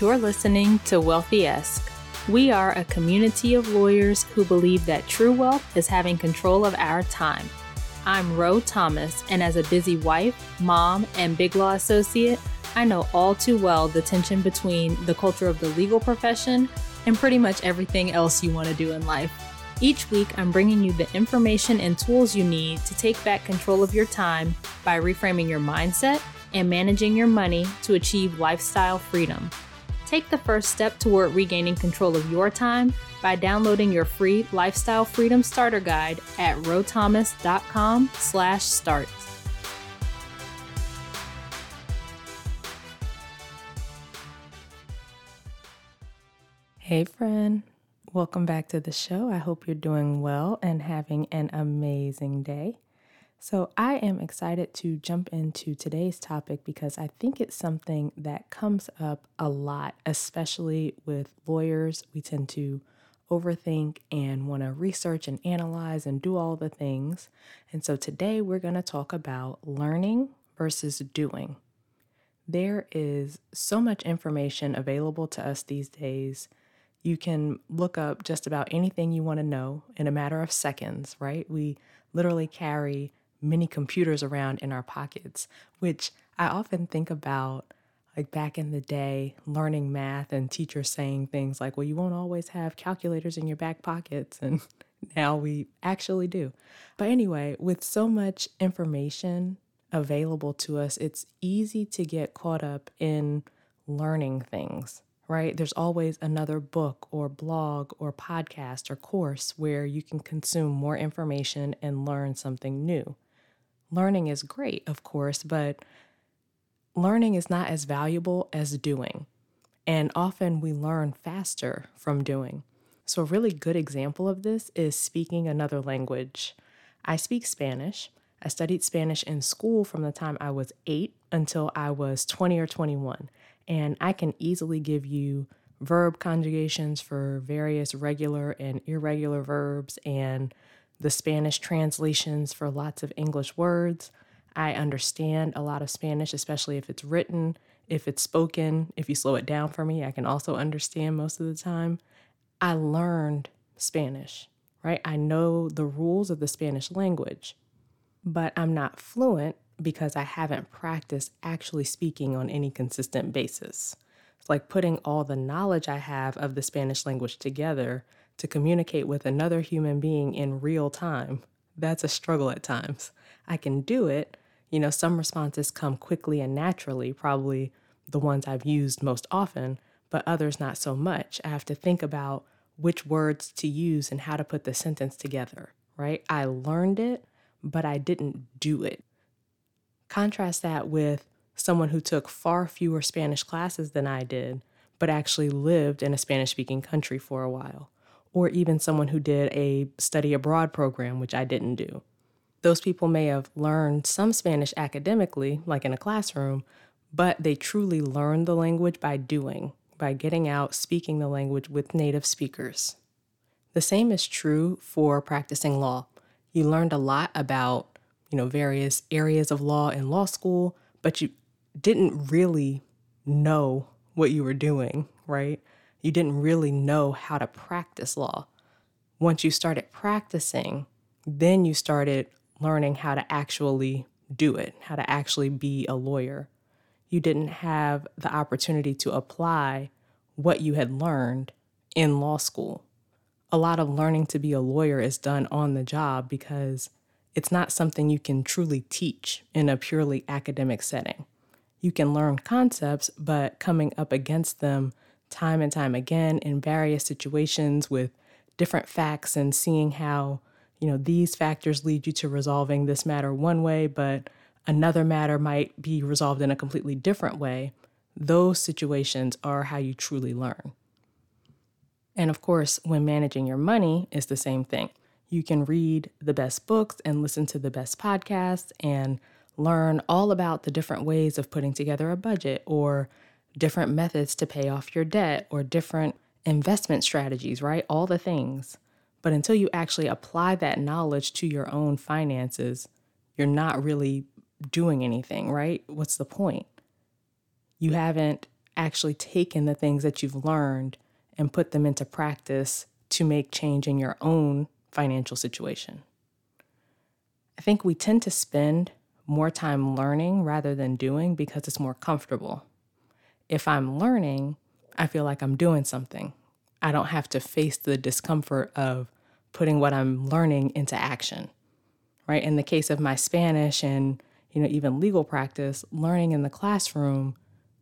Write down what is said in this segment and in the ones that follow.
You're listening to Wealthy Esque. We are a community of lawyers who believe that true wealth is having control of our time. I'm Ro Thomas, and as a busy wife, mom, and big law associate, I know all too well the tension between the culture of the legal profession and pretty much everything else you want to do in life. Each week, I'm bringing you the information and tools you need to take back control of your time by reframing your mindset and managing your money to achieve lifestyle freedom. Take the first step toward regaining control of your time by downloading your free Lifestyle Freedom Starter Guide at rothomas.com slash start. Hey friend, welcome back to the show. I hope you're doing well and having an amazing day. So, I am excited to jump into today's topic because I think it's something that comes up a lot, especially with lawyers. We tend to overthink and want to research and analyze and do all the things. And so, today we're going to talk about learning versus doing. There is so much information available to us these days. You can look up just about anything you want to know in a matter of seconds, right? We literally carry many computers around in our pockets, which I often think about like back in the day learning math and teachers saying things like, well, you won't always have calculators in your back pockets. And now we actually do. But anyway, with so much information available to us, it's easy to get caught up in learning things, right? There's always another book or blog or podcast or course where you can consume more information and learn something new learning is great, of course, but learning is not as valuable as doing. And often we learn faster from doing. So, a really good example of this is speaking another language. I speak Spanish. I studied Spanish in school from the time I was eight until I was 20 or 21. And I can easily give you verb conjugations for various regular and irregular verbs and the Spanish translations for lots of English words. I understand a lot of Spanish, especially if it's written, if it's spoken. If you slow it down for me, I can also understand most of the time. I learned Spanish, right? I know the rules of the Spanish language, but I'm not fluent because I haven't practiced actually speaking on any consistent basis. It's like putting all the knowledge I have of the Spanish language together to communicate with another human being in real time, that's a struggle at times. I can do it. You know, some responses come quickly and naturally, probably the ones I've used most often, but others not so much. I have to think about which words to use and how to put the sentence together, right? I learned it, but I didn't do it. Contrast that with someone who took far fewer Spanish classes than I did, but actually lived in a Spanish speaking country for a while or even someone who did a study abroad program, which I didn't do. Those people may have learned some Spanish academically, like in a classroom, but they truly learned the language by doing, by getting out, speaking the language with native speakers. The same is true for practicing law. You learned a lot about, you know, various areas of law in law school, but you didn't really know what you were doing, right? You didn't really know how to practice law. Once you started practicing, then you started learning how to actually do it, how to actually be a lawyer. You didn't have the opportunity to apply what you had learned in law school. A lot of learning to be a lawyer is done on the job because it's not something you can truly teach in a purely academic setting. You can learn concepts, but coming up against them time and time again in various situations with different facts and seeing how, you know, these factors lead you to resolving this matter one way, but another matter might be resolved in a completely different way. Those situations are how you truly learn. And of course, when managing your money, is the same thing. You can read the best books and listen to the best podcasts and learn all about the different ways of putting together a budget or different methods to pay off your debt or different investment strategies, right? All the things. But until you actually apply that knowledge to your own finances, you're not really doing anything, right? What's the point? You haven't actually taken the things that you've learned and put them into practice to make change in your own financial situation. I think we tend to spend more time learning rather than doing because it's more comfortable. If I'm learning, I feel like I'm doing something. I don't have to face the discomfort of putting what I'm learning into action. Right? In the case of my Spanish and, you know, even legal practice, learning in the classroom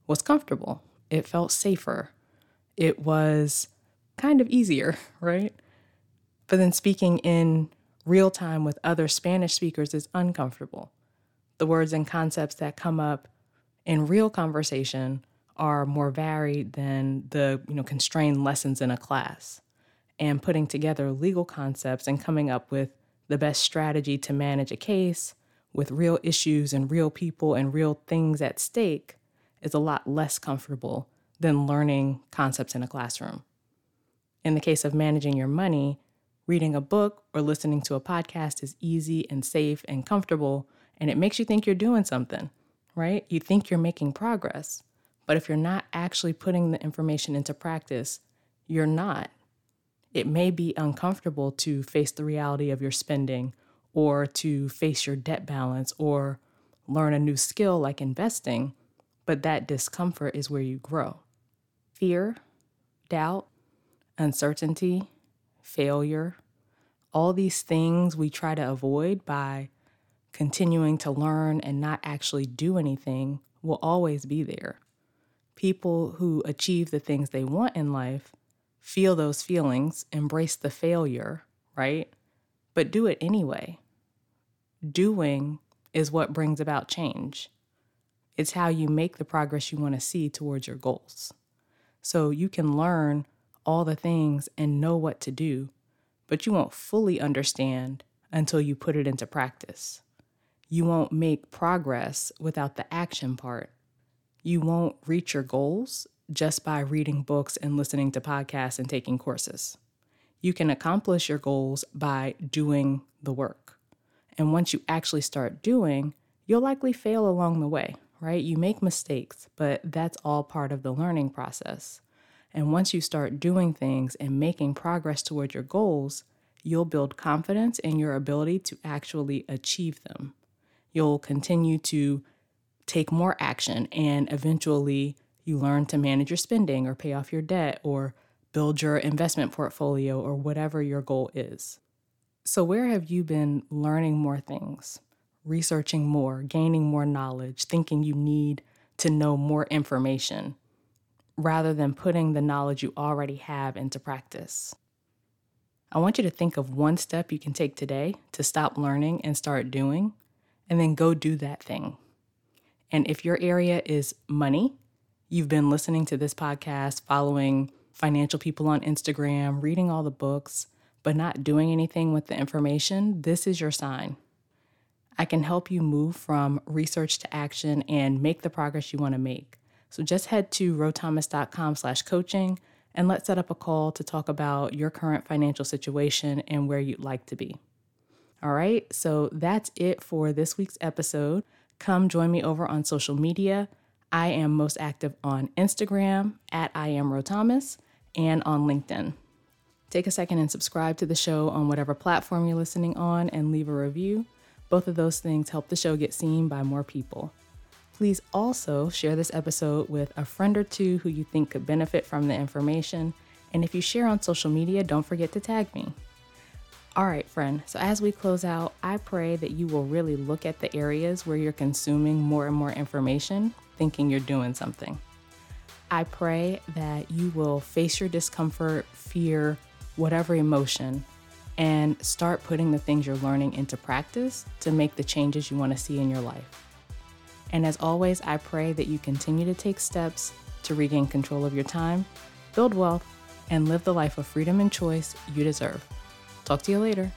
was comfortable. It felt safer. It was kind of easier, right? But then speaking in real time with other Spanish speakers is uncomfortable. The words and concepts that come up in real conversation are more varied than the you know constrained lessons in a class and putting together legal concepts and coming up with the best strategy to manage a case with real issues and real people and real things at stake is a lot less comfortable than learning concepts in a classroom. In the case of managing your money, reading a book or listening to a podcast is easy and safe and comfortable, and it makes you think you're doing something, right? You think you're making progress. But if you're not actually putting the information into practice, you're not. It may be uncomfortable to face the reality of your spending or to face your debt balance or learn a new skill like investing, but that discomfort is where you grow. Fear, doubt, uncertainty, failure, all these things we try to avoid by continuing to learn and not actually do anything will always be there people who achieve the things they want in life feel those feelings, embrace the failure, right? But do it anyway. Doing is what brings about change. It's how you make the progress you want to see towards your goals. So you can learn all the things and know what to do, but you won't fully understand until you put it into practice. You won't make progress without the action part you won't reach your goals just by reading books and listening to podcasts and taking courses. You can accomplish your goals by doing the work. And once you actually start doing, you'll likely fail along the way, right? You make mistakes, but that's all part of the learning process. And once you start doing things and making progress toward your goals, you'll build confidence in your ability to actually achieve them. You'll continue to take more action and eventually you learn to manage your spending or pay off your debt or build your investment portfolio or whatever your goal is. So, where have you been learning more things, researching more, gaining more knowledge, thinking you need to know more information, rather than putting the knowledge you already have into practice? I want you to think of one step you can take today to stop learning and start doing, and then go do that thing. And if your area is money, you've been listening to this podcast, following financial people on Instagram, reading all the books, but not doing anything with the information, this is your sign. I can help you move from research to action and make the progress you want to make. So just head to rothomas.com slash coaching and let's set up a call to talk about your current financial situation and where you'd like to be. All right, so that's it for this week's episode come join me over on social media. I am most active on Instagram at I am Ro Thomas and on LinkedIn. Take a second and subscribe to the show on whatever platform you're listening on and leave a review. Both of those things help the show get seen by more people. Please also share this episode with a friend or two who you think could benefit from the information. And if you share on social media, don't forget to tag me. All right, friend. So as we close out, I pray that you will really look at the areas where you're consuming more and more information, thinking you're doing something. I pray that you will face your discomfort, fear, whatever emotion, and start putting the things you're learning into practice to make the changes you want to see in your life. And as always, I pray that you continue to take steps to regain control of your time, build wealth, and live the life of freedom and choice you deserve. Talk to you later.